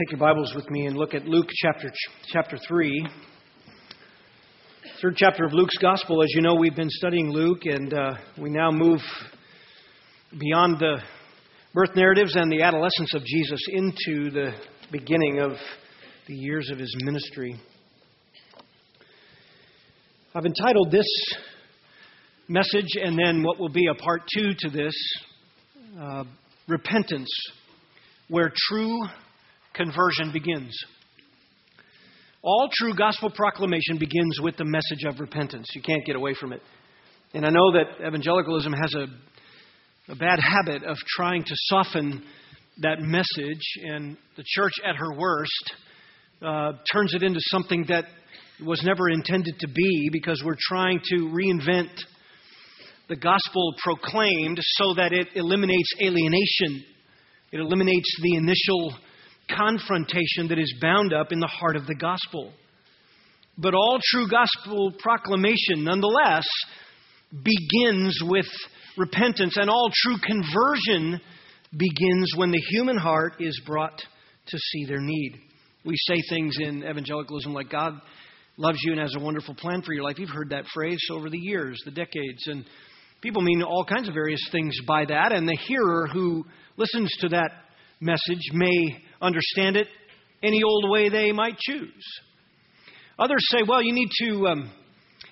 Take your Bibles with me and look at Luke chapter, chapter 3. Third chapter of Luke's Gospel. As you know, we've been studying Luke, and uh, we now move beyond the birth narratives and the adolescence of Jesus into the beginning of the years of his ministry. I've entitled this message, and then what will be a part two to this uh, Repentance, where true conversion begins. All true gospel proclamation begins with the message of repentance. You can't get away from it. And I know that evangelicalism has a, a bad habit of trying to soften that message, and the church, at her worst, uh, turns it into something that was never intended to be because we're trying to reinvent the gospel proclaimed so that it eliminates alienation. It eliminates the initial confrontation that is bound up in the heart of the gospel. But all true gospel proclamation, nonetheless, begins with repentance, and all true conversion begins when the human heart is brought to see their need. We say things in evangelicalism like God loves you and has a wonderful plan for your life. You've heard that phrase over the years, the decades, and people mean all kinds of various things by that, and the hearer who listens to that message may understand it any old way they might choose. Others say, well, you need to um,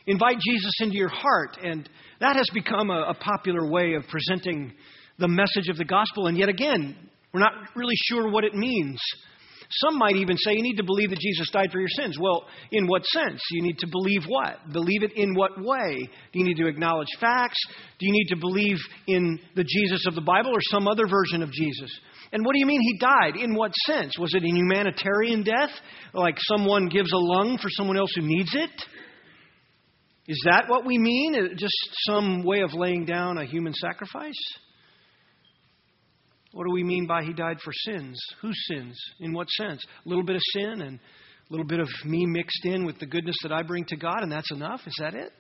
invite Jesus into your heart, and that has become a, a popular way of presenting the message of the gospel, and yet again, we're not really sure what it means. Some might even say you need to believe that Jesus died for your sins. Well, in what sense? You need to believe what? Believe it in what way? Do you need to acknowledge facts? Do you need to believe in the Jesus of the Bible or some other version of Jesus? And what do you mean he died? In what sense? Was it a humanitarian death? Like someone gives a lung for someone else who needs it? Is that what we mean? Uh, just some way of laying down a human sacrifice? What do we mean by he died for sins? Whose sins? In what sense? A little bit of sin and a little bit of me mixed in with the goodness that I bring to God, and that's enough? Is that it?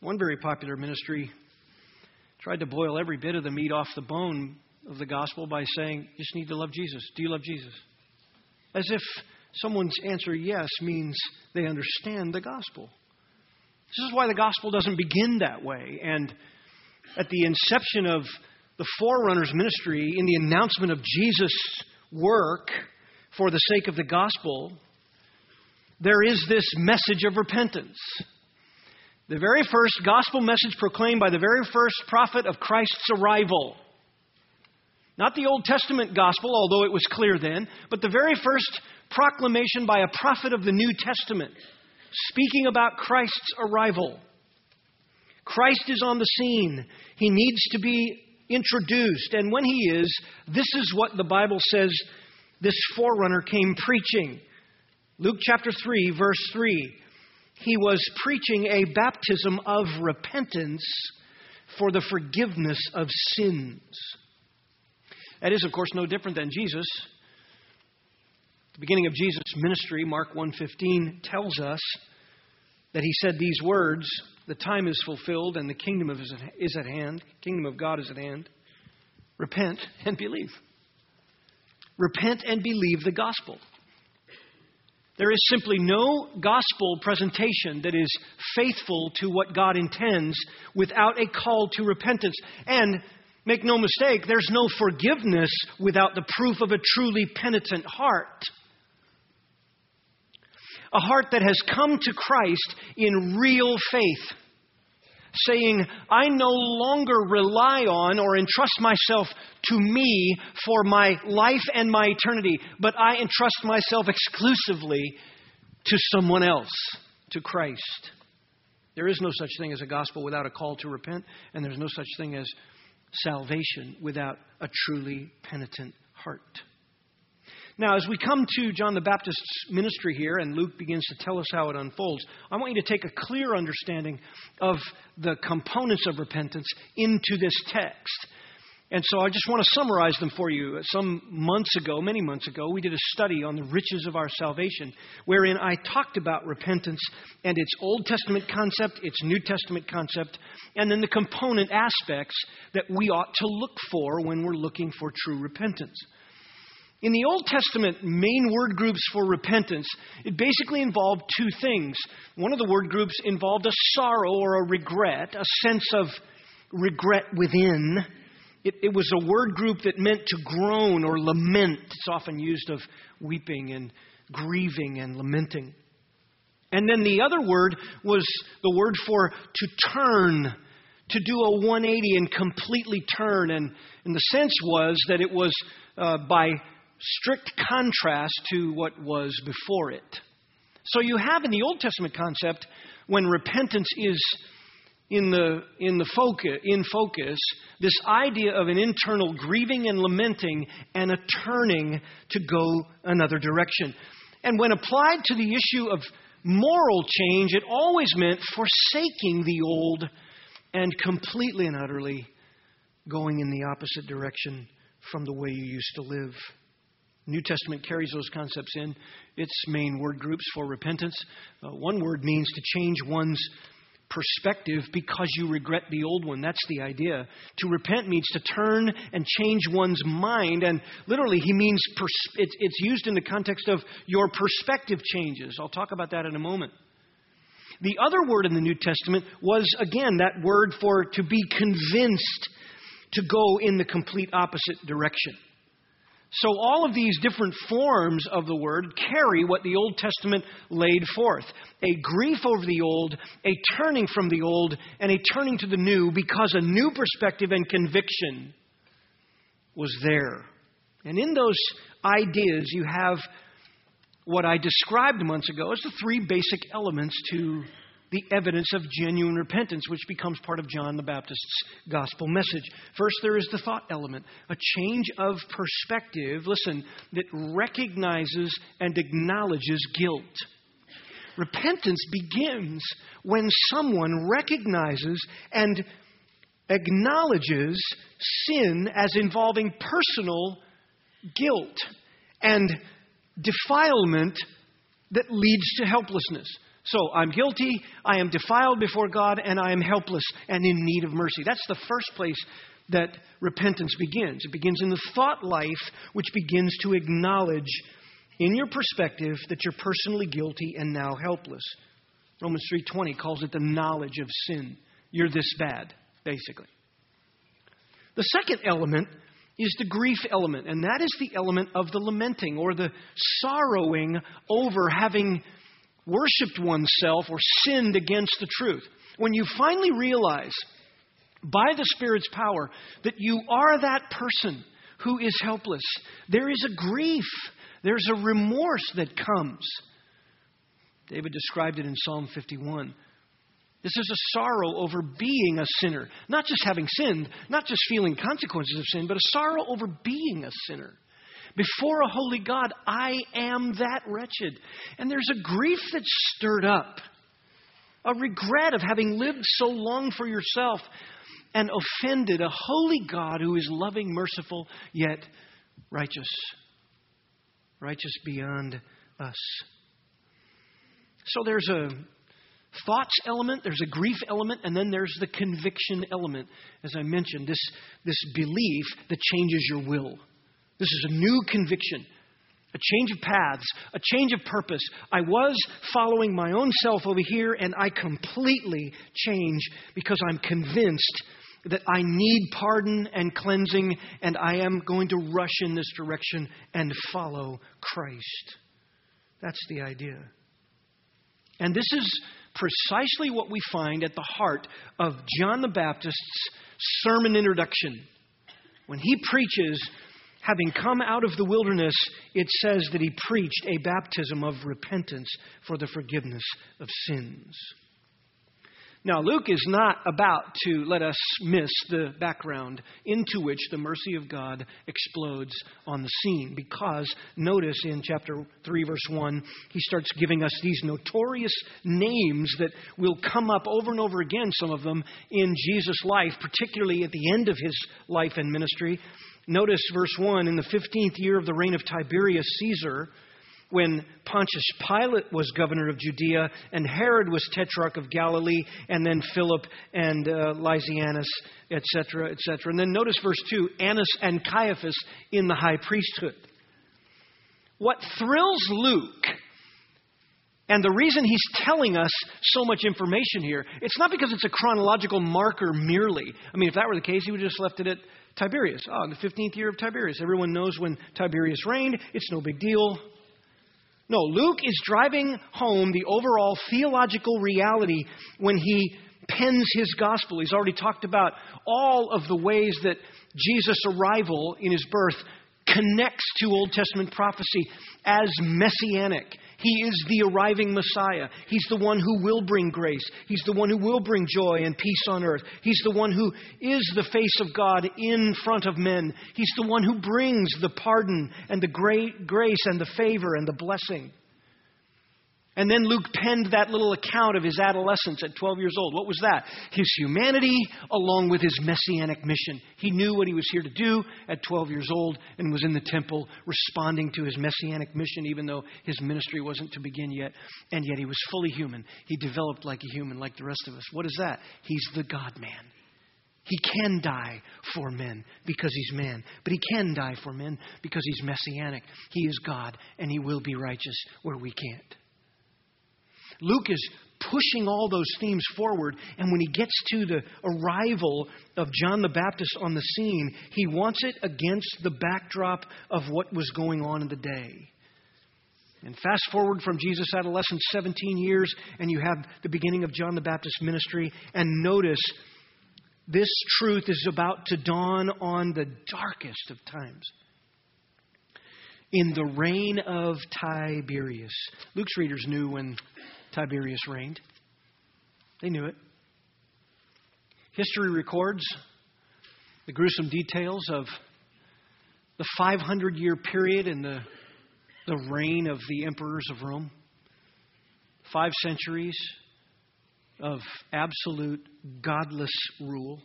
One very popular ministry tried to boil every bit of the meat off the bone of the gospel by saying, you just need to love Jesus. Do you love Jesus? As if someone's answer yes means they understand the gospel. This is why the gospel doesn't begin that way. And at the inception of the forerunner's ministry, in the announcement of Jesus' work for the sake of the gospel, there is this message of repentance. The very first gospel message proclaimed by the very first prophet of Christ's arrival. Not the Old Testament gospel, although it was clear then, but the very first proclamation by a prophet of the New Testament, speaking about Christ's arrival. Christ is on the scene. He needs to be introduced. And when he is, this is what the Bible says this forerunner came preaching. Luke chapter 3, verse 3. He was preaching a baptism of repentance for the forgiveness of sins. That is, of course, no different than Jesus. The beginning of Jesus' ministry, Mark 1:15, tells us that he said these words, "The time is fulfilled and the kingdom of is at hand. Kingdom of God is at hand. Repent and believe. Repent and believe the gospel." There is simply no gospel presentation that is faithful to what God intends without a call to repentance. And Make no mistake, there's no forgiveness without the proof of a truly penitent heart. A heart that has come to Christ in real faith, saying, I no longer rely on or entrust myself to me for my life and my eternity, but I entrust myself exclusively to someone else, to Christ. There is no such thing as a gospel without a call to repent, and there's no such thing as salvation without a truly penitent heart. Now, as we come to John the Baptist's ministry here, and Luke begins to tell us how it unfolds, I want you to take a clear understanding of the components of repentance into this text. And so I just want to summarize them for you. Some months ago, many months ago, we did a study on the riches of our salvation, wherein I talked about repentance and its Old Testament concept, its New Testament concept, and then the component aspects that we ought to look for when we're looking for true repentance. In the Old Testament main word groups for repentance, it basically involved two things. One of the word groups involved a sorrow or a regret, a sense of regret within. It, it, was a word group that meant to groan or lament. It's often used of weeping and grieving and lamenting. And then the other word was the word for to turn, to do a 180 and completely turn. And, and the sense was that it was uh, by strict contrast to what was before it. So you have in the Old Testament concept, when repentance is in the, in the focus, in focus, this idea of an internal grieving and lamenting and a turning to go another direction. And when applied to the issue of moral change, it always meant forsaking the old and completely and utterly going in the opposite direction from the way you used to live. New Testament carries those concepts in its main word groups for repentance. Uh, one word means to change one's perspective because you regret the old one. That's the idea. To repent means to turn and change one's mind. And literally, he means pers- it's, it's used in the context of your perspective changes. I'll talk about that in a moment. The other word in the New Testament was, again, that word for to be convinced to go in the complete opposite direction. So, all of these different forms of the word carry what the Old Testament laid forth a grief over the old, a turning from the old, and a turning to the new because a new perspective and conviction was there. And in those ideas, you have what I described months ago as the three basic elements to the evidence of genuine repentance, which becomes part of John the Baptist's gospel message. First, there is the thought element, a change of perspective, listen, that recognizes and acknowledges guilt. Repentance begins when someone recognizes and acknowledges sin as involving personal guilt and defilement that leads to helplessness. So I'm guilty, I am defiled before God, and I am helpless and in need of mercy. That's the first place that repentance begins. It begins in the thought life, which begins to acknowledge in your perspective that you're personally guilty and now helpless. Romans 3:20 calls it the knowledge of sin. You're this bad, basically. The second element is the grief element, and that is the element of the lamenting or the sorrowing over having worshiped oneself or sinned against the truth. When you finally realize by the Spirit's power that you are that person who is helpless, there is a grief, there's a remorse that comes. David described it in Psalm 51. This is a sorrow over being a sinner, not just having sinned, not just feeling consequences of sin, but a sorrow over being a sinner. Before a holy God, I am that wretched. And there's a grief that's stirred up, a regret of having lived so long for yourself and offended a holy God who is loving, merciful, yet righteous. Righteous beyond us. So there's a thoughts element, there's a grief element, and then there's the conviction element. As I mentioned, this, this belief that changes your will. This is a new conviction, a change of paths, a change of purpose. I was following my own self over here, and I completely change because I'm convinced that I need pardon and cleansing, and I am going to rush in this direction and follow Christ. That's the idea. And this is precisely what we find at the heart of John the Baptist's sermon introduction. When he preaches having come out of the wilderness, it says that he preached a baptism of repentance for the forgiveness of sins. Now, Luke is not about to let us miss the background into which the mercy of God explodes on the scene, because notice in chapter 3, verse 1, he starts giving us these notorious names that will come up over and over again, some of them, in Jesus' life, particularly at the end of his life and ministry. Notice verse 1 in the 15th year of the reign of Tiberius Caesar, when Pontius Pilate was governor of Judea and Herod was tetrarch of Galilee, and then Philip and uh, Lysanias, etc., etc. And then notice verse 2 Annas and Caiaphas in the high priesthood. what thrills Luke and the reason he's telling us so much information here, it's not because it's a chronological marker merely. I mean, if that were the case, he would have just left it at Tiberius. Oh, in the 15th year of Tiberius. Everyone knows when Tiberius reigned. It's no big deal. No, Luke is driving home the overall theological reality when he pens his gospel. He's already talked about all of the ways that Jesus' arrival in his birth connects to Old Testament prophecy as messianic. He is the arriving Messiah. He's the one who will bring grace. He's the one who will bring joy and peace on earth. He's the one who is the face of God in front of men. He's the one who brings the pardon and the great grace and the favor and the blessing. And then Luke penned that little account of his adolescence at 12 years old. What was that? His humanity along with his messianic mission. He knew what he was here to do at 12 years old and was in the temple responding to his messianic mission, even though his ministry wasn't to begin yet. And yet he was fully human. He developed like a human, like the rest of us. What is that? He's the God man. He can die for men because he's man, but he can die for men because he's messianic. He is God, and he will be righteous where we can't. Luke is pushing all those themes forward, and when he gets to the arrival of John the Baptist on the scene, he wants it against the backdrop of what was going on in the day. And fast forward from Jesus' adolescence 17 years, and you have the beginning of John the Baptist's ministry, and notice this truth is about to dawn on the darkest of times. In the reign of Tiberius. Luke's readers knew when Tiberius reigned. They knew it. History records the gruesome details of the 500 year period in the, the reign of the emperors of Rome. Five centuries of absolute godless rule.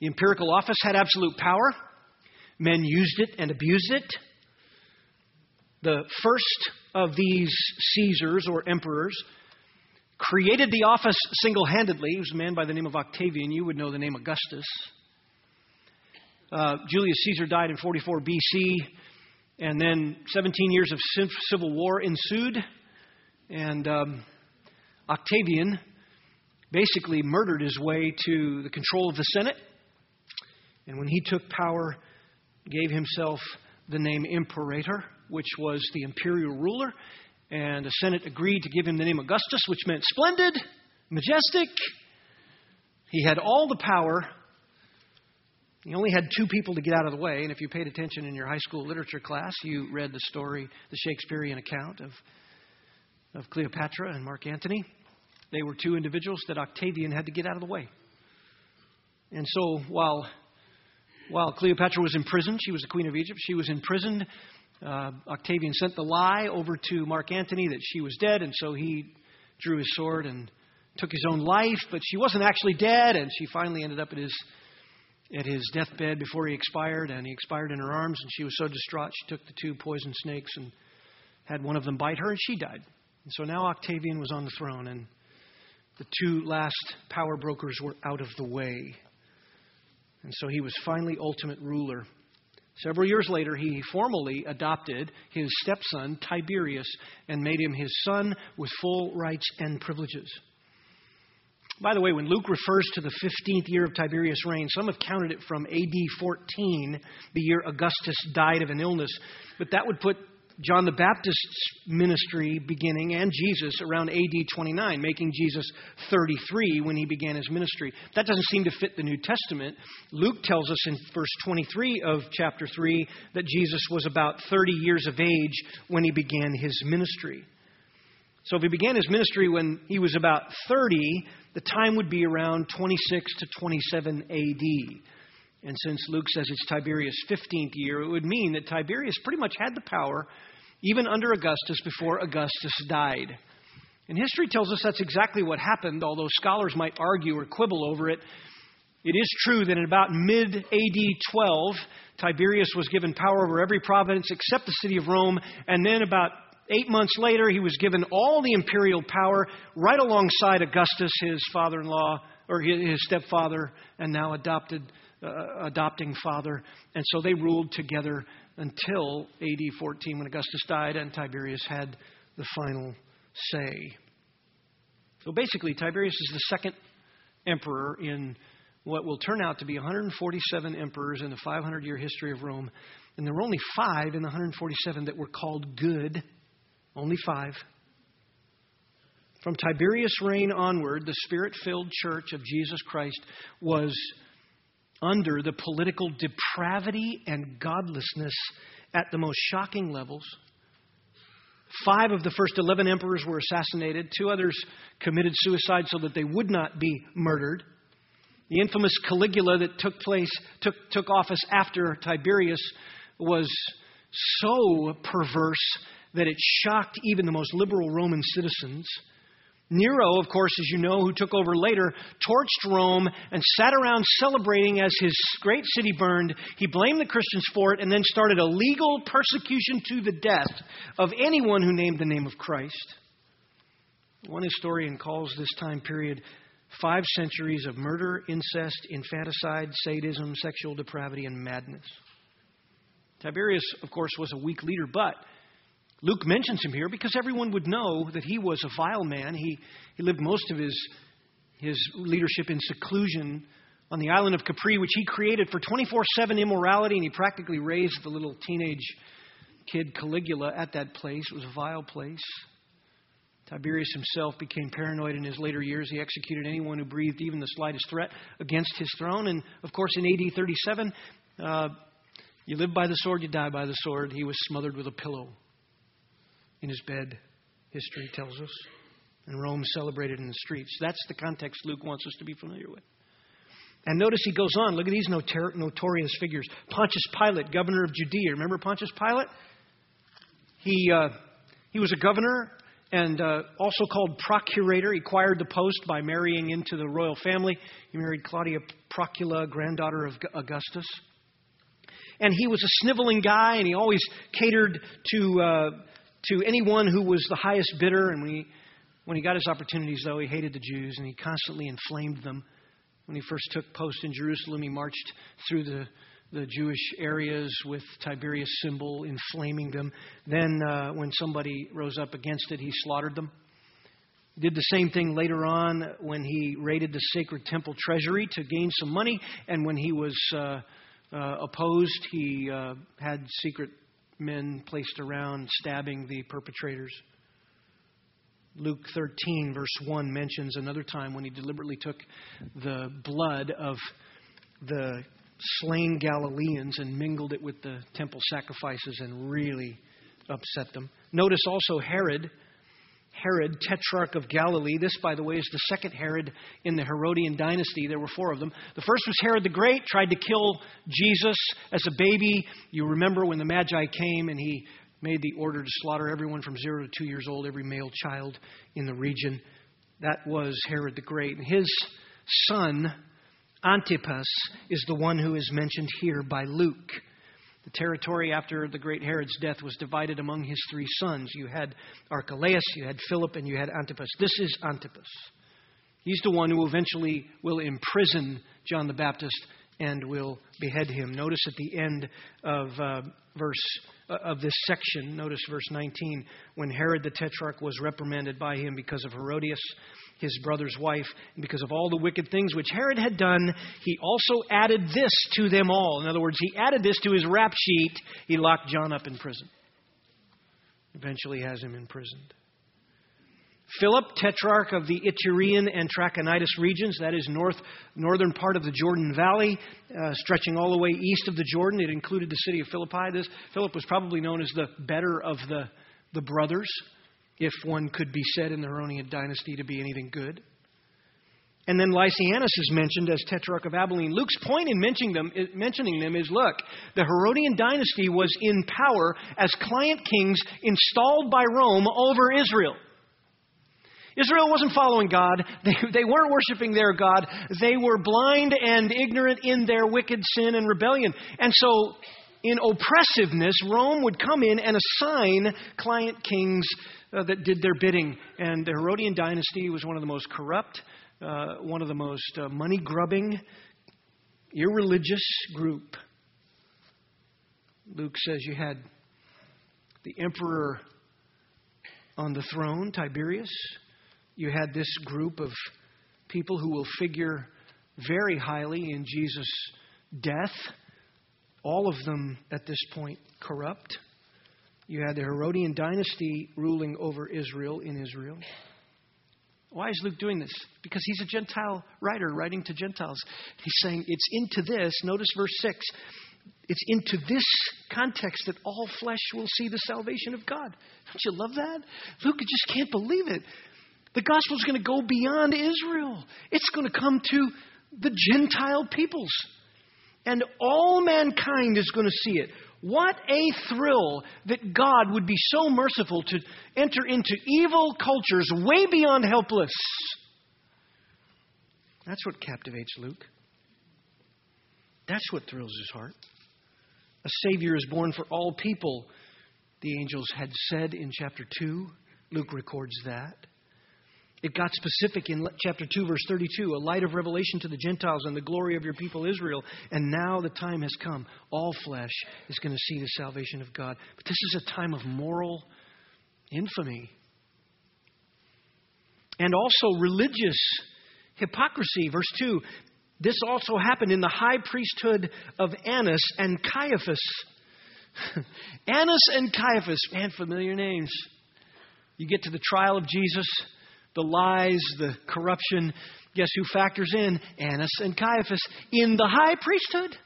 The imperial office had absolute power. Men used it and abused it. The first of these Caesars or emperors created the office single handedly. He was a man by the name of Octavian. You would know the name Augustus. Uh, Julius Caesar died in 44 BC, and then 17 years of civil war ensued. And um, Octavian basically murdered his way to the control of the Senate. And when he took power, gave himself the name Imperator which was the imperial ruler, and the Senate agreed to give him the name Augustus, which meant splendid, majestic. He had all the power. He only had two people to get out of the way, and if you paid attention in your high school literature class, you read the story, the Shakespearean account of, of Cleopatra and Mark Antony. They were two individuals that Octavian had to get out of the way. And so while while Cleopatra was imprisoned, she was the queen of Egypt, she was imprisoned uh, Octavian sent the lie over to Mark Antony that she was dead, and so he drew his sword and took his own life. But she wasn't actually dead, and she finally ended up at his at his deathbed before he expired, and he expired in her arms, and she was so distraught she took the two poison snakes and had one of them bite her, and she died. And so now Octavian was on the throne, and the two last power brokers were out of the way. And so he was finally ultimate ruler Several years later, he formally adopted his stepson, Tiberius, and made him his son with full rights and privileges. By the way, when Luke refers to the 15th year of Tiberius' reign, some have counted it from AD 14, the year Augustus died of an illness, but that would put John the Baptist's ministry beginning and Jesus around AD 29, making Jesus 33 when he began his ministry. That doesn't seem to fit the New Testament. Luke tells us in verse 23 of chapter 3 that Jesus was about 30 years of age when he began his ministry. So if he began his ministry when he was about 30, the time would be around 26 to 27 AD. And since Luke says it's Tiberius' 15th year, it would mean that Tiberius pretty much had the power even under Augustus before Augustus died. And history tells us that's exactly what happened, although scholars might argue or quibble over it. It is true that in about mid AD 12, Tiberius was given power over every province except the city of Rome, and then about eight months later, he was given all the imperial power right alongside Augustus, his father in law, or his stepfather, and now adopted uh, adopting father. And so they ruled together until AD 14 when Augustus died and Tiberius had the final say. So basically, Tiberius is the second emperor in what will turn out to be 147 emperors in the 500 year history of Rome. And there were only five in the 147 that were called good. Only five. From Tiberius' reign onward, the spirit filled church of Jesus Christ was under the political depravity and godlessness at the most shocking levels. Five of the first 11 emperors were assassinated. Two others committed suicide so that they would not be murdered. The infamous Caligula that took place, took, took office after Tiberius, was so perverse that it shocked even the most liberal Roman citizens. Nero, of course, as you know, who took over later, torched Rome and sat around celebrating as his great city burned. He blamed the Christians for it and then started a legal persecution to the death of anyone who named the name of Christ. One historian calls this time period five centuries of murder, incest, infanticide, sadism, sexual depravity, and madness. Tiberius, of course, was a weak leader, but Luke mentions him here because everyone would know that he was a vile man. He, he lived most of his, his leadership in seclusion on the island of Capri, which he created for 24 7 immorality, and he practically raised the little teenage kid Caligula at that place. It was a vile place. Tiberius himself became paranoid in his later years. He executed anyone who breathed even the slightest threat against his throne. And of course, in AD 37, uh, you live by the sword, you die by the sword. He was smothered with a pillow in his bed, history tells us. And Rome celebrated in the streets. That's the context Luke wants us to be familiar with. And notice he goes on. Look at these notor- notorious figures. Pontius Pilate, governor of Judea. Remember Pontius Pilate? He, uh, he was a governor and uh, also called procurator. He acquired the post by marrying into the royal family. He married Claudia Procula, granddaughter of Augustus. And he was a sniveling guy, and he always catered to uh, to anyone who was the highest bidder. And when he, when he got his opportunities, though, he hated the Jews and he constantly inflamed them. When he first took post in Jerusalem, he marched through the, the Jewish areas with Tiberius' symbol, inflaming them. Then, uh, when somebody rose up against it, he slaughtered them. He did the same thing later on when he raided the sacred temple treasury to gain some money, and when he was uh, uh, opposed, he uh, had secret men placed around stabbing the perpetrators. Luke 13, verse 1, mentions another time when he deliberately took the blood of the slain Galileans and mingled it with the temple sacrifices and really upset them. Notice also Herod Herod, tetrarch of Galilee. This, by the way, is the second Herod in the Herodian dynasty. There were four of them. The first was Herod the Great, tried to kill Jesus as a baby. You remember when the Magi came and he made the order to slaughter everyone from zero to two years old, every male child in the region. That was Herod the Great. And his son, Antipas, is the one who is mentioned here by Luke. The territory after the great Herod's death was divided among his three sons. You had Archelaus, you had Philip, and you had Antipas. This is Antipas. He's the one who eventually will imprison John the Baptist and will behead him. Notice at the end of uh, verse uh, of this section, notice verse 19, when Herod the tetrarch was reprimanded by him because of Herodias, his brother's wife, and because of all the wicked things which Herod had done, he also added this to them all. In other words, he added this to his rap sheet. He locked John up in prison. Eventually has him imprisoned. Philip, tetrarch of the Ituraean and Trachonitis regions, that is north, northern part of the Jordan Valley, uh, stretching all the way east of the Jordan. It included the city of Philippi. This, Philip was probably known as the better of the, the brothers if one could be said in the Herodian dynasty to be anything good. And then Lysanias is mentioned as Tetrarch of Abilene. Luke's point in mentioning them, mentioning them is look, the Herodian dynasty was in power as client kings installed by Rome over Israel. Israel wasn't following God. They, they weren't worshiping their God. They were blind and ignorant in their wicked sin and rebellion. And so, in oppressiveness, Rome would come in and assign client kings uh, that did their bidding. And the Herodian dynasty was one of the most corrupt, uh, one of the most uh, money grubbing, irreligious group Luke says you had the emperor on the throne, Tiberius. You had this group of people who will figure very highly in Jesus' death, all of them at this point corrupt. You had the Herodian dynasty ruling over Israel in Israel. Why is Luke doing this? Because he's a Gentile writer writing to Gentiles. He's saying it's into this, notice verse 6, it's into this context that all flesh will see the salvation of God. Don't you love that? Luke just can't believe it. The gospel is going to go beyond Israel, it's going to come to the Gentile peoples. And all mankind is going to see it. What a thrill that God would be so merciful to enter into evil cultures way beyond helpless. That's what captivates Luke. That's what thrills his heart. A Savior is born for all people, the angels had said in chapter 2. Luke records that. It got specific in chapter 2, verse 32 a light of revelation to the Gentiles and the glory of your people Israel. And now the time has come. All flesh is going to see the salvation of God. But this is a time of moral infamy and also religious hypocrisy. Verse 2 this also happened in the high priesthood of Annas and Caiaphas. Annas and Caiaphas, man, familiar names. You get to the trial of Jesus, the lies, the corruption. Guess who factors in? Annas and Caiaphas in the high priesthood.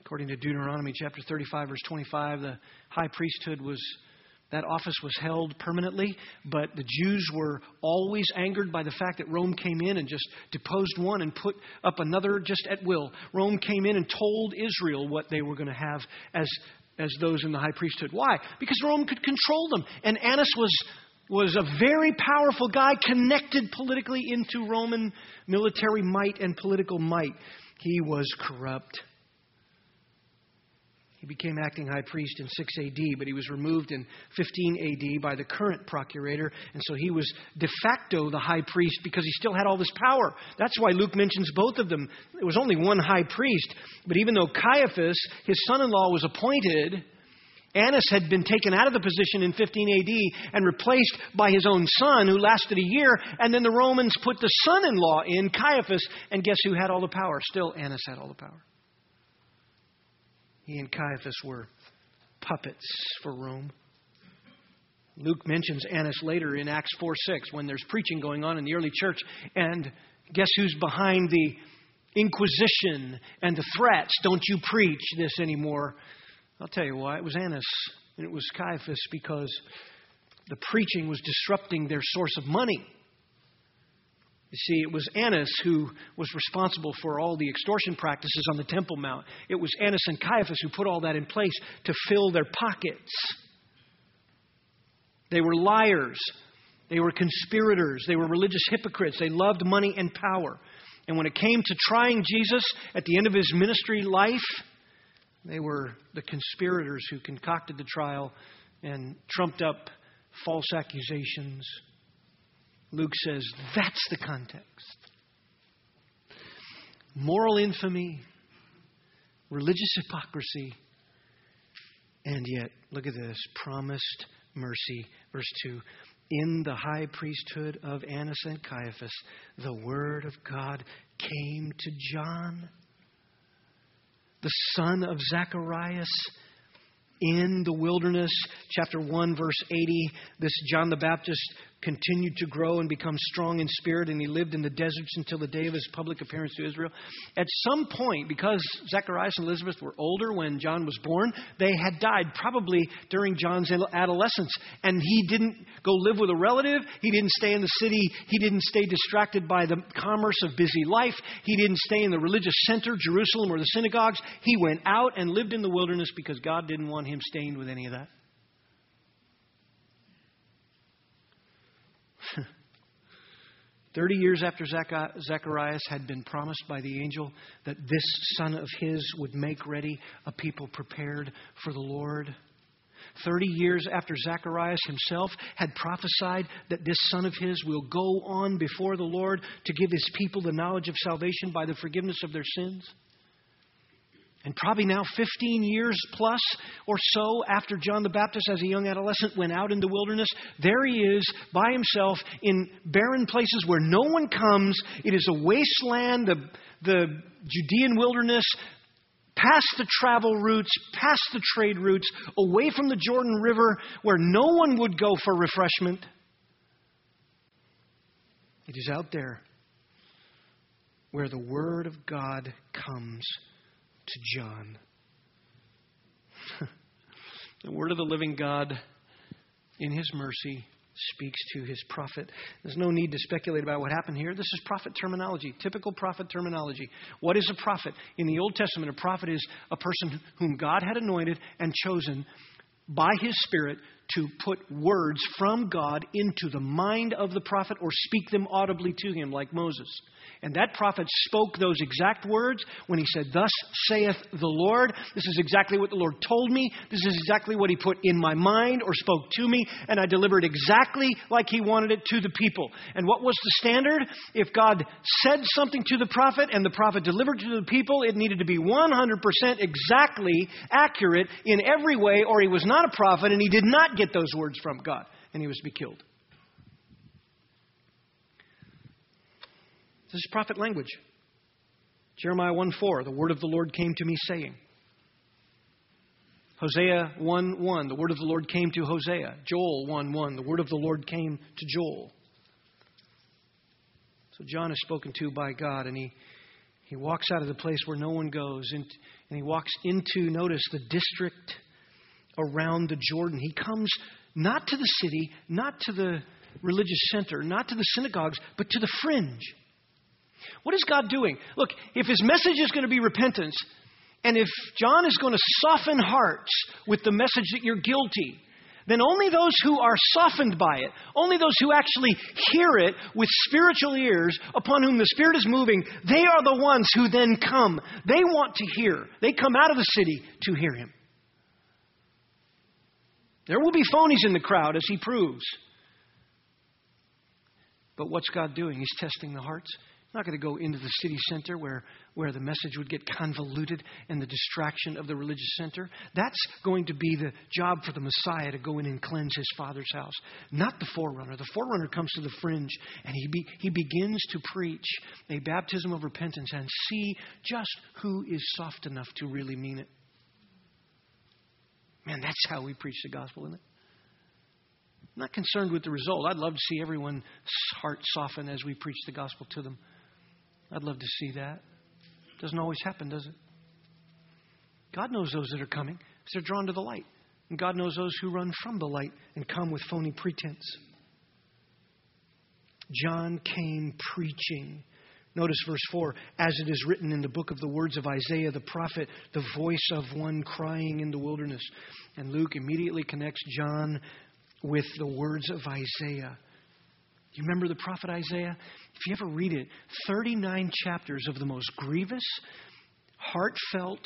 According to Deuteronomy chapter 35, verse 25, the high priesthood was that office was held permanently, but the Jews were always angered by the fact that Rome came in and just deposed one and put up another just at will. Rome came in and told Israel what they were going to have as, as those in the high priesthood. Why? Because Rome could control them. And Annas was, was a very powerful guy connected politically into Roman military might and political might. He was corrupt. He became acting high priest in 6 AD, but he was removed in 15 AD by the current procurator, and so he was de facto the high priest because he still had all this power. That's why Luke mentions both of them. There was only one high priest, but even though Caiaphas, his son in law, was appointed, Annas had been taken out of the position in 15 AD and replaced by his own son, who lasted a year, and then the Romans put the son in law in, Caiaphas, and guess who had all the power? Still, Annas had all the power. He and Caiaphas were puppets for Rome. Luke mentions Annas later in Acts 4 6 when there's preaching going on in the early church. And guess who's behind the inquisition and the threats? Don't you preach this anymore? I'll tell you why. It was Annas and it was Caiaphas because the preaching was disrupting their source of money. You see, it was Annas who was responsible for all the extortion practices on the Temple Mount. It was Annas and Caiaphas who put all that in place to fill their pockets. They were liars. They were conspirators. They were religious hypocrites. They loved money and power. And when it came to trying Jesus at the end of his ministry life, they were the conspirators who concocted the trial and trumped up false accusations Luke says that's the context. Moral infamy, religious hypocrisy, and yet, look at this promised mercy. Verse 2 In the high priesthood of Annas and Caiaphas, the word of God came to John, the son of Zacharias in the wilderness. Chapter 1, verse 80. This John the Baptist continued to grow and become strong in spirit, and he lived in the deserts until the day of his public appearance to Israel. At some point, because Zacharias and Elizabeth were older when John was born, they had died, probably during John's adolescence. And he didn't go live with a relative, he didn't stay in the city, he didn't stay distracted by the commerce of busy life, he didn't stay in the religious center, Jerusalem, or the synagogues. He went out and lived in the wilderness because God didn't want him stained with any of that. Thirty years after Zacharias had been promised by the angel that this son of his would make ready a people prepared for the Lord. Thirty years after Zacharias himself had prophesied that this son of his will go on before the Lord to give his people the knowledge of salvation by the forgiveness of their sins. And probably now 15 years plus or so after John the Baptist, as a young adolescent, went out in the wilderness, there he is by himself in barren places where no one comes. It is a wasteland, the, the Judean wilderness, past the travel routes, past the trade routes, away from the Jordan River, where no one would go for refreshment. It is out there where the Word of God comes to John. the Word of the living God, in His mercy, speaks to his prophet. There's no need to speculate about what happened here. This is prophet terminology, typical prophet terminology. What is a prophet? In the Old Testament, a prophet is a person whom God had anointed and chosen by his Spirit to put words from God into the mind of the prophet or speak them audibly to him, like Moses. And that prophet spoke those exact words when he said, Thus saith the Lord. This is exactly what the Lord told me. This is exactly what he put in my mind or spoke to me. And I delivered exactly like he wanted it to the people. And what was the standard? If God said something to the prophet and the prophet delivered to the people, it needed to be 100% exactly accurate in every way, or he was not a prophet and he did not get those words from God and he was to be killed. This is prophet language. Jeremiah 1 4, the word of the Lord came to me saying. Hosea 1 1, the word of the Lord came to Hosea. Joel 1 1, the word of the Lord came to Joel. So John is spoken to by God, and he, he walks out of the place where no one goes, and, and he walks into, notice, the district around the Jordan. He comes not to the city, not to the religious center, not to the synagogues, but to the fringe. What is God doing? Look, if his message is going to be repentance, and if John is going to soften hearts with the message that you're guilty, then only those who are softened by it, only those who actually hear it with spiritual ears, upon whom the Spirit is moving, they are the ones who then come. They want to hear. They come out of the city to hear him. There will be phonies in the crowd, as he proves. But what's God doing? He's testing the hearts. I'm not going to go into the city center where, where the message would get convoluted and the distraction of the religious center. That's going to be the job for the Messiah to go in and cleanse his Father's house, not the forerunner. The forerunner comes to the fringe and he, be, he begins to preach a baptism of repentance and see just who is soft enough to really mean it. Man, that's how we preach the gospel, isn't it? I'm not concerned with the result. I'd love to see everyone's heart soften as we preach the gospel to them. I'd love to see that. Doesn't always happen, does it? God knows those that are coming because they're drawn to the light. And God knows those who run from the light and come with phony pretense. John came preaching. Notice verse 4 as it is written in the book of the words of Isaiah the prophet, the voice of one crying in the wilderness. And Luke immediately connects John with the words of Isaiah. You remember the prophet Isaiah? If you ever read it, 39 chapters of the most grievous, heartfelt,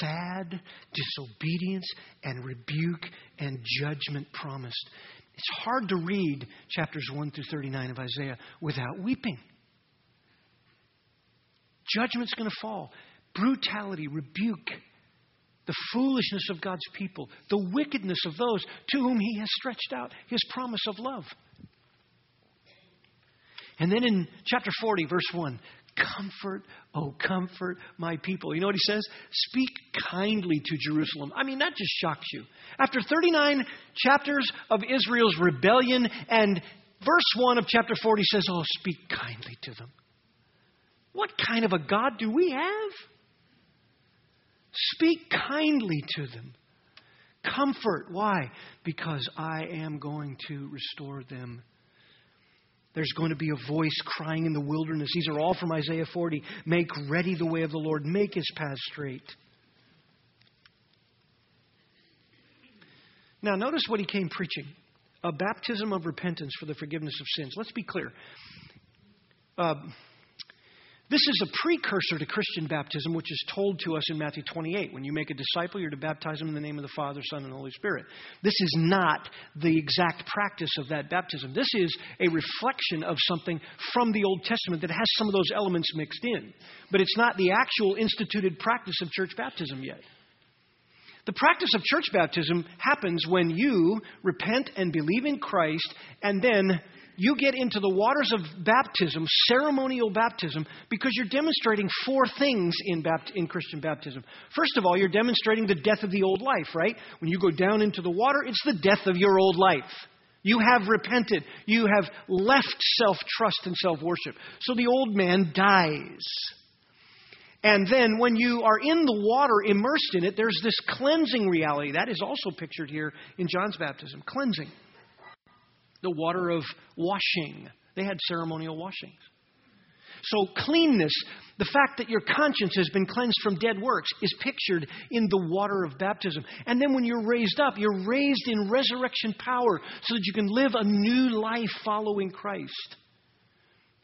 sad disobedience and rebuke and judgment promised. It's hard to read chapters 1 through 39 of Isaiah without weeping. Judgment's going to fall. Brutality, rebuke, the foolishness of God's people, the wickedness of those to whom He has stretched out His promise of love. And then in chapter 40, verse 1, comfort, oh, comfort my people. You know what he says? Speak kindly to Jerusalem. I mean, that just shocks you. After 39 chapters of Israel's rebellion, and verse 1 of chapter 40 says, oh, speak kindly to them. What kind of a God do we have? Speak kindly to them. Comfort. Why? Because I am going to restore them there's going to be a voice crying in the wilderness. These are all from Isaiah 40. Make ready the way of the Lord, make his path straight. Now, notice what he came preaching a baptism of repentance for the forgiveness of sins. Let's be clear. Uh, This is a precursor to Christian baptism, which is told to us in Matthew 28. When you make a disciple, you're to baptize him in the name of the Father, Son, and Holy Spirit. This is not the exact practice of that baptism. This is a reflection of something from the Old Testament that has some of those elements mixed in. But it's not the actual instituted practice of church baptism yet. The practice of church baptism happens when you repent and believe in Christ and then you get into the waters of baptism, ceremonial baptism, because you're demonstrating four things in, in Christian baptism. First of all, you're demonstrating the death of the old life, right? When you go down into the water, it's the death of your old life. You have repented. You have left self trust and self worship. So the old man dies. And then when you are in the water, immersed in it, there's this cleansing reality. That is also pictured here in John's baptism cleansing the water of washing. They had ceremonial washings. So, cleanness, the fact that your conscience has been cleansed from dead works, is pictured in the water of baptism. And then when you're raised up, you're raised in resurrection power so that you can live a new life following Christ.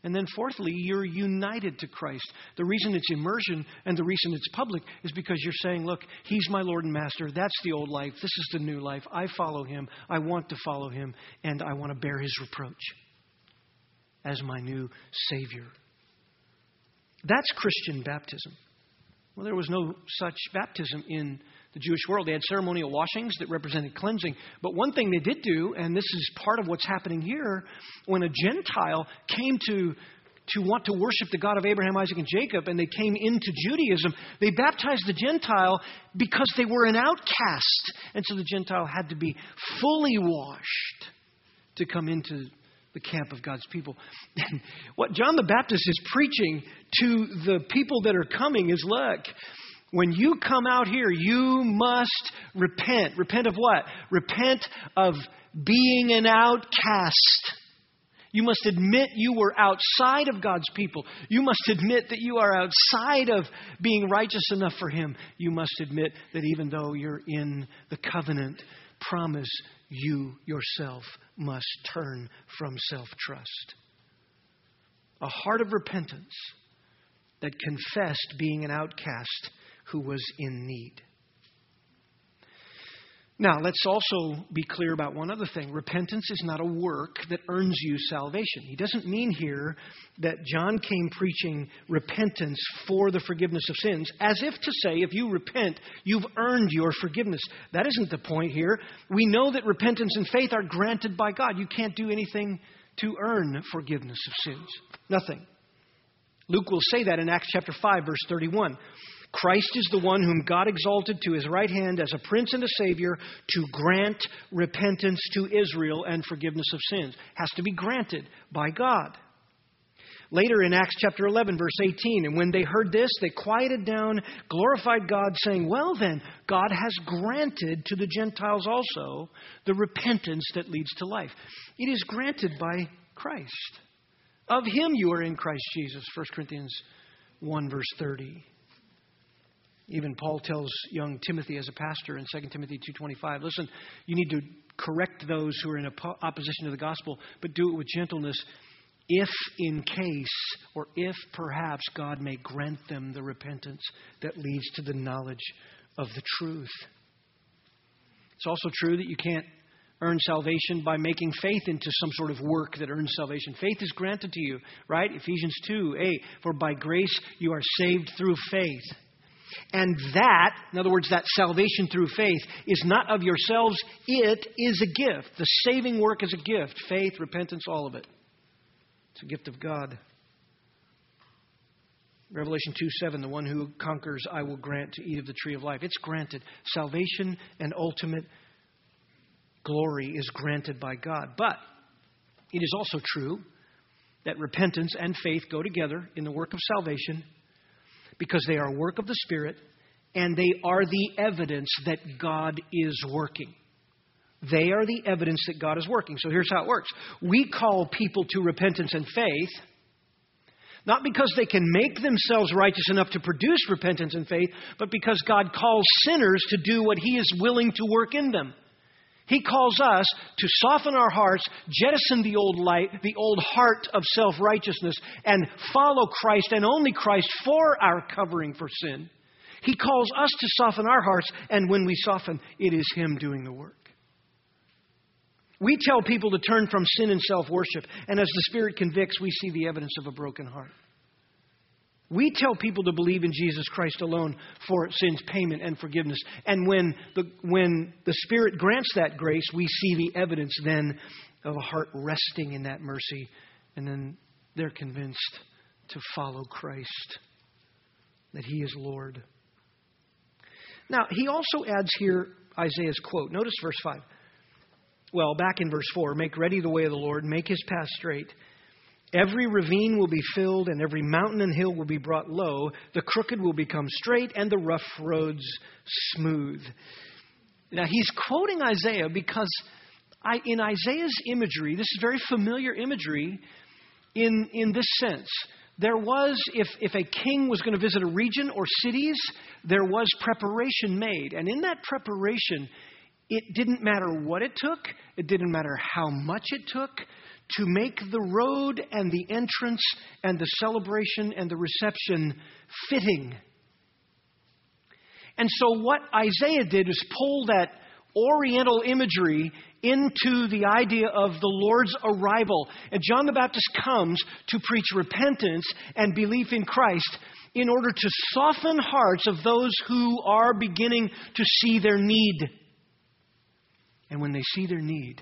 And then, fourthly, you're united to Christ. The reason it's immersion and the reason it's public is because you're saying, Look, He's my Lord and Master. That's the old life. This is the new life. I follow Him. I want to follow Him. And I want to bear His reproach as my new Savior. That's Christian baptism. Well, there was no such baptism in the Jewish world. They had ceremonial washings that represented cleansing. But one thing they did do, and this is part of what's happening here, when a Gentile came to to want to worship the God of Abraham, Isaac, and Jacob, and they came into Judaism, they baptized the Gentile because they were an outcast. And so the Gentile had to be fully washed to come into the camp of God's people. what John the Baptist is preaching to the people that are coming is look, when you come out here, you must repent. Repent of what? Repent of being an outcast. You must admit you were outside of God's people. You must admit that you are outside of being righteous enough for Him. You must admit that even though you're in the covenant promise, you yourself must turn from self trust. A heart of repentance that confessed being an outcast who was in need. Now, let's also be clear about one other thing. Repentance is not a work that earns you salvation. He doesn't mean here that John came preaching repentance for the forgiveness of sins, as if to say, if you repent, you've earned your forgiveness. That isn't the point here. We know that repentance and faith are granted by God. You can't do anything to earn forgiveness of sins. Nothing. Luke will say that in Acts chapter 5, verse 31. Christ is the one whom God exalted to his right hand as a prince and a savior to grant repentance to Israel and forgiveness of sins. Has to be granted by God. Later in Acts chapter 11, verse 18, and when they heard this, they quieted down, glorified God, saying, Well, then, God has granted to the Gentiles also the repentance that leads to life. It is granted by Christ. Of him you are in Christ Jesus, 1 Corinthians 1, verse 30. Even Paul tells young Timothy as a pastor in 2 Timothy 2:25, listen, you need to correct those who are in opposition to the gospel, but do it with gentleness if in case or if perhaps God may grant them the repentance that leads to the knowledge of the truth. It's also true that you can't earn salvation by making faith into some sort of work that earns salvation. Faith is granted to you, right? Ephesians 2 8, for by grace you are saved through faith. And that, in other words, that salvation through faith, is not of yourselves, it is a gift. The saving work is a gift faith, repentance, all of it. It's a gift of God. Revelation 2 7, the one who conquers, I will grant to eat of the tree of life. It's granted. Salvation and ultimate glory is granted by God. But it is also true that repentance and faith go together in the work of salvation because they are work of the Spirit and they are the evidence that God is working. They are the evidence that God is working. So here's how it works we call people to repentance and faith. Not because they can make themselves righteous enough to produce repentance and faith, but because God calls sinners to do what He is willing to work in them. He calls us to soften our hearts, jettison the old light, the old heart of self-righteousness, and follow Christ and only Christ for our covering for sin. He calls us to soften our hearts, and when we soften, it is Him doing the work. We tell people to turn from sin and self worship, and as the Spirit convicts, we see the evidence of a broken heart. We tell people to believe in Jesus Christ alone for sin's payment and forgiveness. And when the, when the Spirit grants that grace, we see the evidence then of a heart resting in that mercy, and then they're convinced to follow Christ, that He is Lord. Now, he also adds here Isaiah's quote. Notice verse 5. Well, back in verse 4 make ready the way of the Lord, make his path straight. Every ravine will be filled, and every mountain and hill will be brought low. The crooked will become straight, and the rough roads smooth. Now, he's quoting Isaiah because I, in Isaiah's imagery, this is very familiar imagery in, in this sense. There was, if, if a king was going to visit a region or cities, there was preparation made. And in that preparation, it didn't matter what it took, it didn't matter how much it took to make the road and the entrance and the celebration and the reception fitting. And so, what Isaiah did is pull that Oriental imagery into the idea of the Lord's arrival. And John the Baptist comes to preach repentance and belief in Christ in order to soften hearts of those who are beginning to see their need. And when they see their need,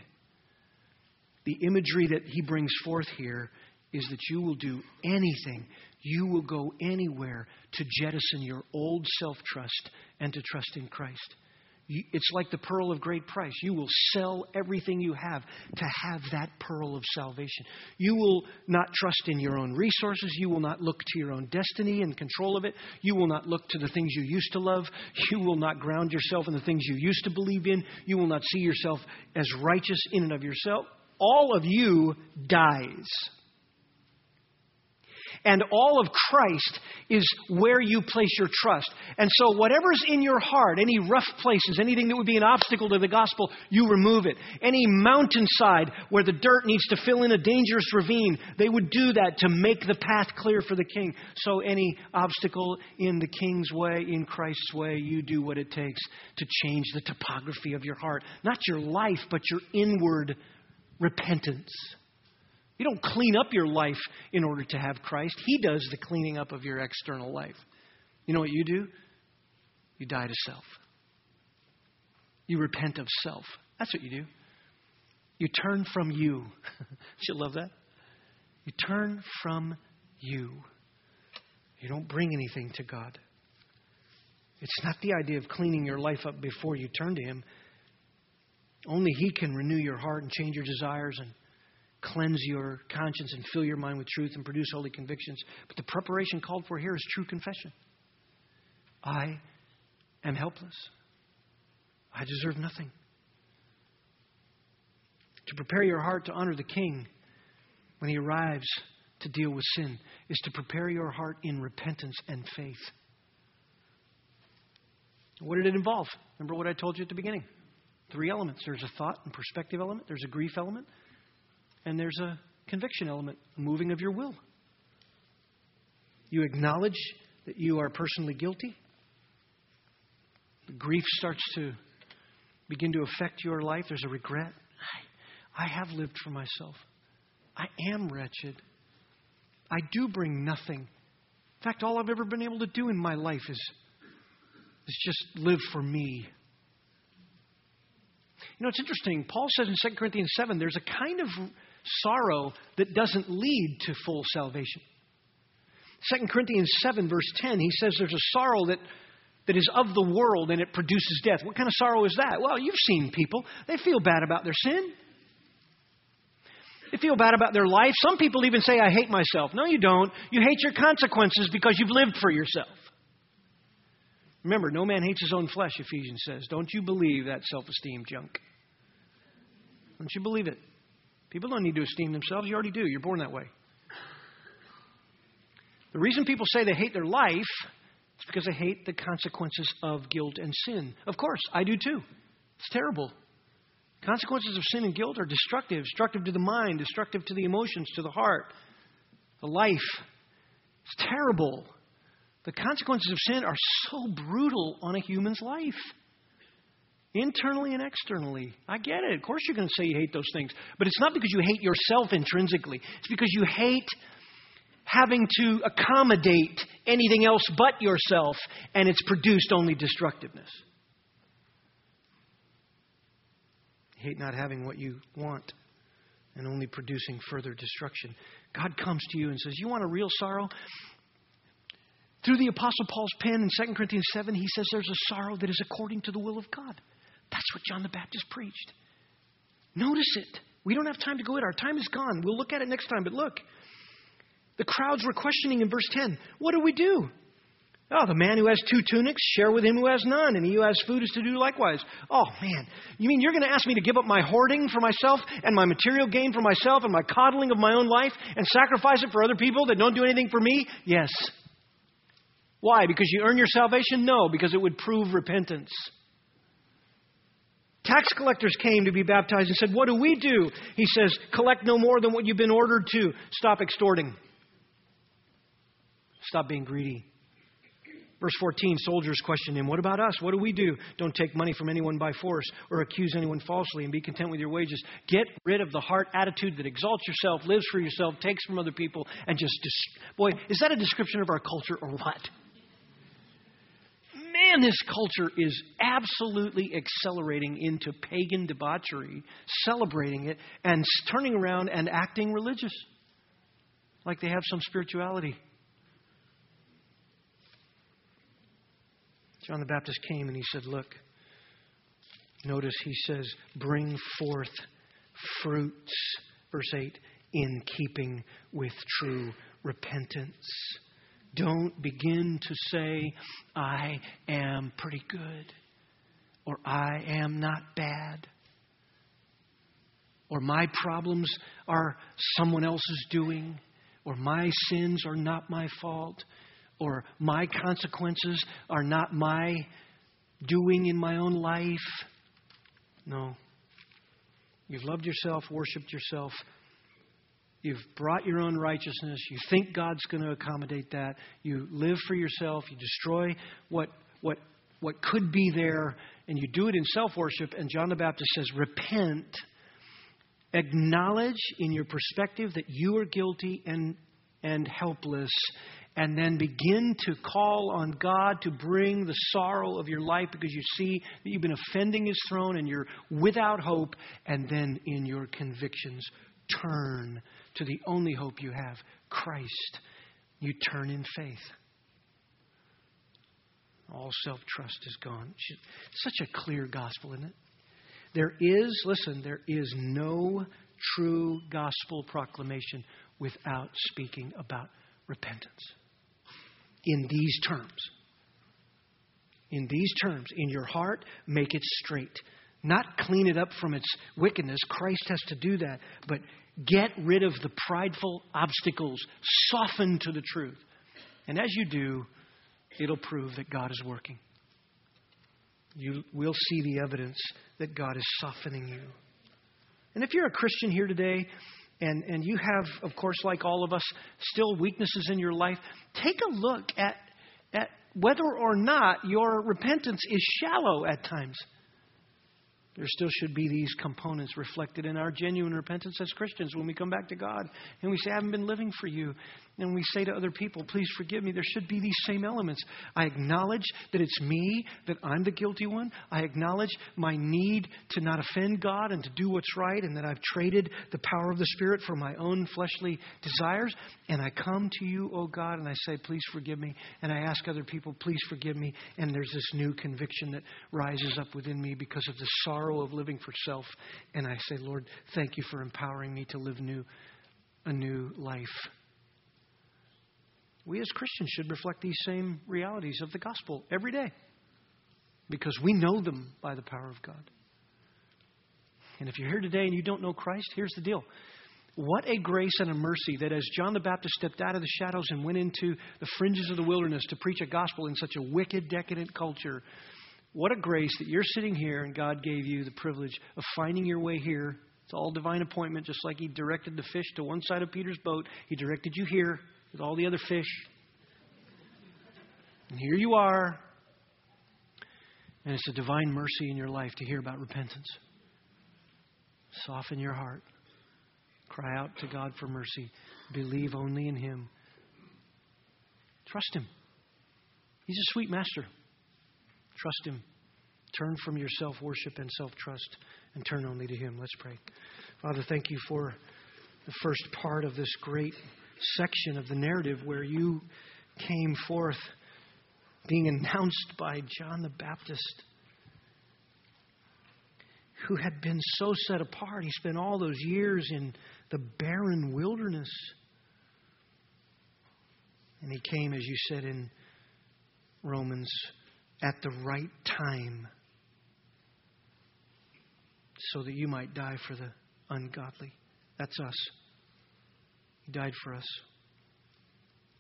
the imagery that he brings forth here is that you will do anything, you will go anywhere to jettison your old self trust and to trust in Christ. It's like the pearl of great price. You will sell everything you have to have that pearl of salvation. You will not trust in your own resources. You will not look to your own destiny and control of it. You will not look to the things you used to love. You will not ground yourself in the things you used to believe in. You will not see yourself as righteous in and of yourself. All of you dies and all of Christ is where you place your trust. And so, whatever's in your heart, any rough places, anything that would be an obstacle to the gospel, you remove it. Any mountainside where the dirt needs to fill in a dangerous ravine, they would do that to make the path clear for the king. So, any obstacle in the king's way, in Christ's way, you do what it takes to change the topography of your heart. Not your life, but your inward repentance. You don't clean up your life in order to have Christ. He does the cleaning up of your external life. You know what you do? You die to self. You repent of self. That's what you do. You turn from you. you love that? You turn from you. You don't bring anything to God. It's not the idea of cleaning your life up before you turn to Him. Only He can renew your heart and change your desires and cleanse your conscience and fill your mind with truth and produce holy convictions. But the preparation called for here is true confession. I am helpless. I deserve nothing. To prepare your heart to honor the King when he arrives to deal with sin is to prepare your heart in repentance and faith. What did it involve? Remember what I told you at the beginning? Three elements there's a thought and perspective element, there's a grief element, and there's a conviction element, moving of your will. You acknowledge that you are personally guilty. The grief starts to begin to affect your life. There's a regret. I, I have lived for myself. I am wretched. I do bring nothing. In fact, all I've ever been able to do in my life is, is just live for me. You know, it's interesting. Paul says in 2 Corinthians 7 there's a kind of sorrow that doesn't lead to full salvation. 2 Corinthians 7, verse 10, he says there's a sorrow that, that is of the world and it produces death. What kind of sorrow is that? Well, you've seen people. They feel bad about their sin. They feel bad about their life. Some people even say, I hate myself. No, you don't. You hate your consequences because you've lived for yourself. Remember, no man hates his own flesh, Ephesians says. Don't you believe that self esteem junk? Don't you believe it? People don't need to esteem themselves. You already do. You're born that way. The reason people say they hate their life is because they hate the consequences of guilt and sin. Of course, I do too. It's terrible. Consequences of sin and guilt are destructive, destructive to the mind, destructive to the emotions, to the heart, the life. It's terrible. The consequences of sin are so brutal on a human's life, internally and externally. I get it. Of course, you're going to say you hate those things. But it's not because you hate yourself intrinsically, it's because you hate having to accommodate anything else but yourself, and it's produced only destructiveness. You hate not having what you want and only producing further destruction. God comes to you and says, You want a real sorrow? Through the Apostle Paul's pen in 2 Corinthians 7, he says there's a sorrow that is according to the will of God. That's what John the Baptist preached. Notice it. We don't have time to go it. Our time is gone. We'll look at it next time. But look, the crowds were questioning in verse 10 What do we do? Oh, the man who has two tunics, share with him who has none, and he who has food is to do likewise. Oh, man. You mean you're going to ask me to give up my hoarding for myself and my material gain for myself and my coddling of my own life and sacrifice it for other people that don't do anything for me? Yes. Why? Because you earn your salvation? No, because it would prove repentance. Tax collectors came to be baptized and said, What do we do? He says, Collect no more than what you've been ordered to. Stop extorting. Stop being greedy. Verse 14, soldiers question him, What about us? What do we do? Don't take money from anyone by force or accuse anyone falsely and be content with your wages. Get rid of the heart attitude that exalts yourself, lives for yourself, takes from other people, and just, boy, is that a description of our culture or what? Man, this culture is absolutely accelerating into pagan debauchery, celebrating it, and turning around and acting religious like they have some spirituality. John the Baptist came and he said, Look, notice he says, bring forth fruits, verse 8, in keeping with true repentance. Don't begin to say, I am pretty good, or I am not bad, or my problems are someone else's doing, or my sins are not my fault or my consequences are not my doing in my own life. No. You've loved yourself, worshiped yourself. You've brought your own righteousness. You think God's going to accommodate that. You live for yourself. You destroy what, what, what could be there, and you do it in self worship. And John the Baptist says, Repent. Acknowledge in your perspective that you are guilty and, and helpless, and then begin to call on God to bring the sorrow of your life because you see that you've been offending His throne and you're without hope, and then in your convictions, turn to the only hope you have Christ. You turn in faith. All self trust is gone. Such a clear gospel, isn't it? There is, listen, there is no true gospel proclamation without speaking about repentance in these terms. In these terms, in your heart, make it straight. Not clean it up from its wickedness. Christ has to do that. But get rid of the prideful obstacles. Soften to the truth. And as you do, it'll prove that God is working. You will see the evidence that God is softening you. And if you're a Christian here today and, and you have, of course, like all of us, still weaknesses in your life, take a look at, at whether or not your repentance is shallow at times. There still should be these components reflected in our genuine repentance as Christians when we come back to God and we say, I haven't been living for you. And we say to other people, please forgive me. There should be these same elements. I acknowledge that it's me, that I'm the guilty one. I acknowledge my need to not offend God and to do what's right, and that I've traded the power of the Spirit for my own fleshly desires. And I come to you, oh God, and I say, please forgive me. And I ask other people, please forgive me. And there's this new conviction that rises up within me because of the sorrow of living for self. And I say, Lord, thank you for empowering me to live new, a new life we as Christians should reflect these same realities of the gospel every day because we know them by the power of God. And if you're here today and you don't know Christ, here's the deal. What a grace and a mercy that as John the Baptist stepped out of the shadows and went into the fringes of the wilderness to preach a gospel in such a wicked, decadent culture, What a grace that you're sitting here and God gave you the privilege of finding your way here. It's all divine appointment, just like He directed the fish to one side of Peter's boat. He directed you here with all the other fish. And here you are. And it's a divine mercy in your life to hear about repentance. Soften your heart. Cry out to God for mercy. Believe only in Him. Trust Him. He's a sweet master. Trust Him. Turn from your self worship and self trust and turn only to Him. Let's pray. Father, thank you for the first part of this great section of the narrative where you came forth being announced by John the Baptist, who had been so set apart. He spent all those years in the barren wilderness. And he came, as you said in Romans, at the right time so that you might die for the ungodly. That's us. He died for us.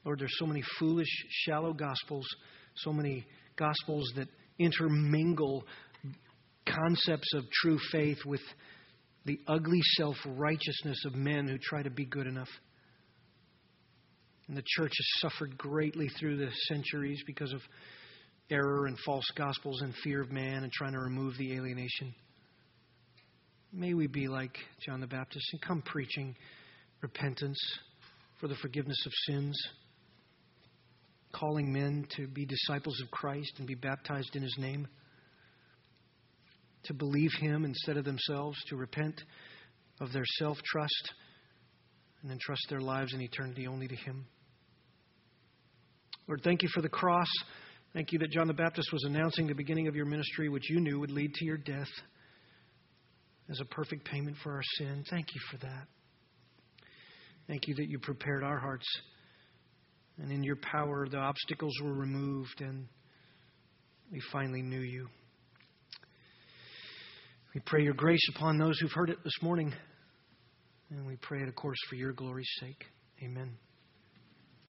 Lord, there's so many foolish, shallow gospels, so many gospels that intermingle concepts of true faith with the ugly self righteousness of men who try to be good enough. And the church has suffered greatly through the centuries because of error and false gospels and fear of man and trying to remove the alienation. May we be like John the Baptist and come preaching repentance for the forgiveness of sins, calling men to be disciples of Christ and be baptized in his name, to believe him instead of themselves, to repent of their self trust, and entrust their lives in eternity only to him. Lord, thank you for the cross. Thank you that John the Baptist was announcing the beginning of your ministry, which you knew would lead to your death as a perfect payment for our sin. Thank you for that. Thank you that you prepared our hearts. And in your power, the obstacles were removed, and we finally knew you. We pray your grace upon those who've heard it this morning. And we pray it, of course, for your glory's sake. Amen.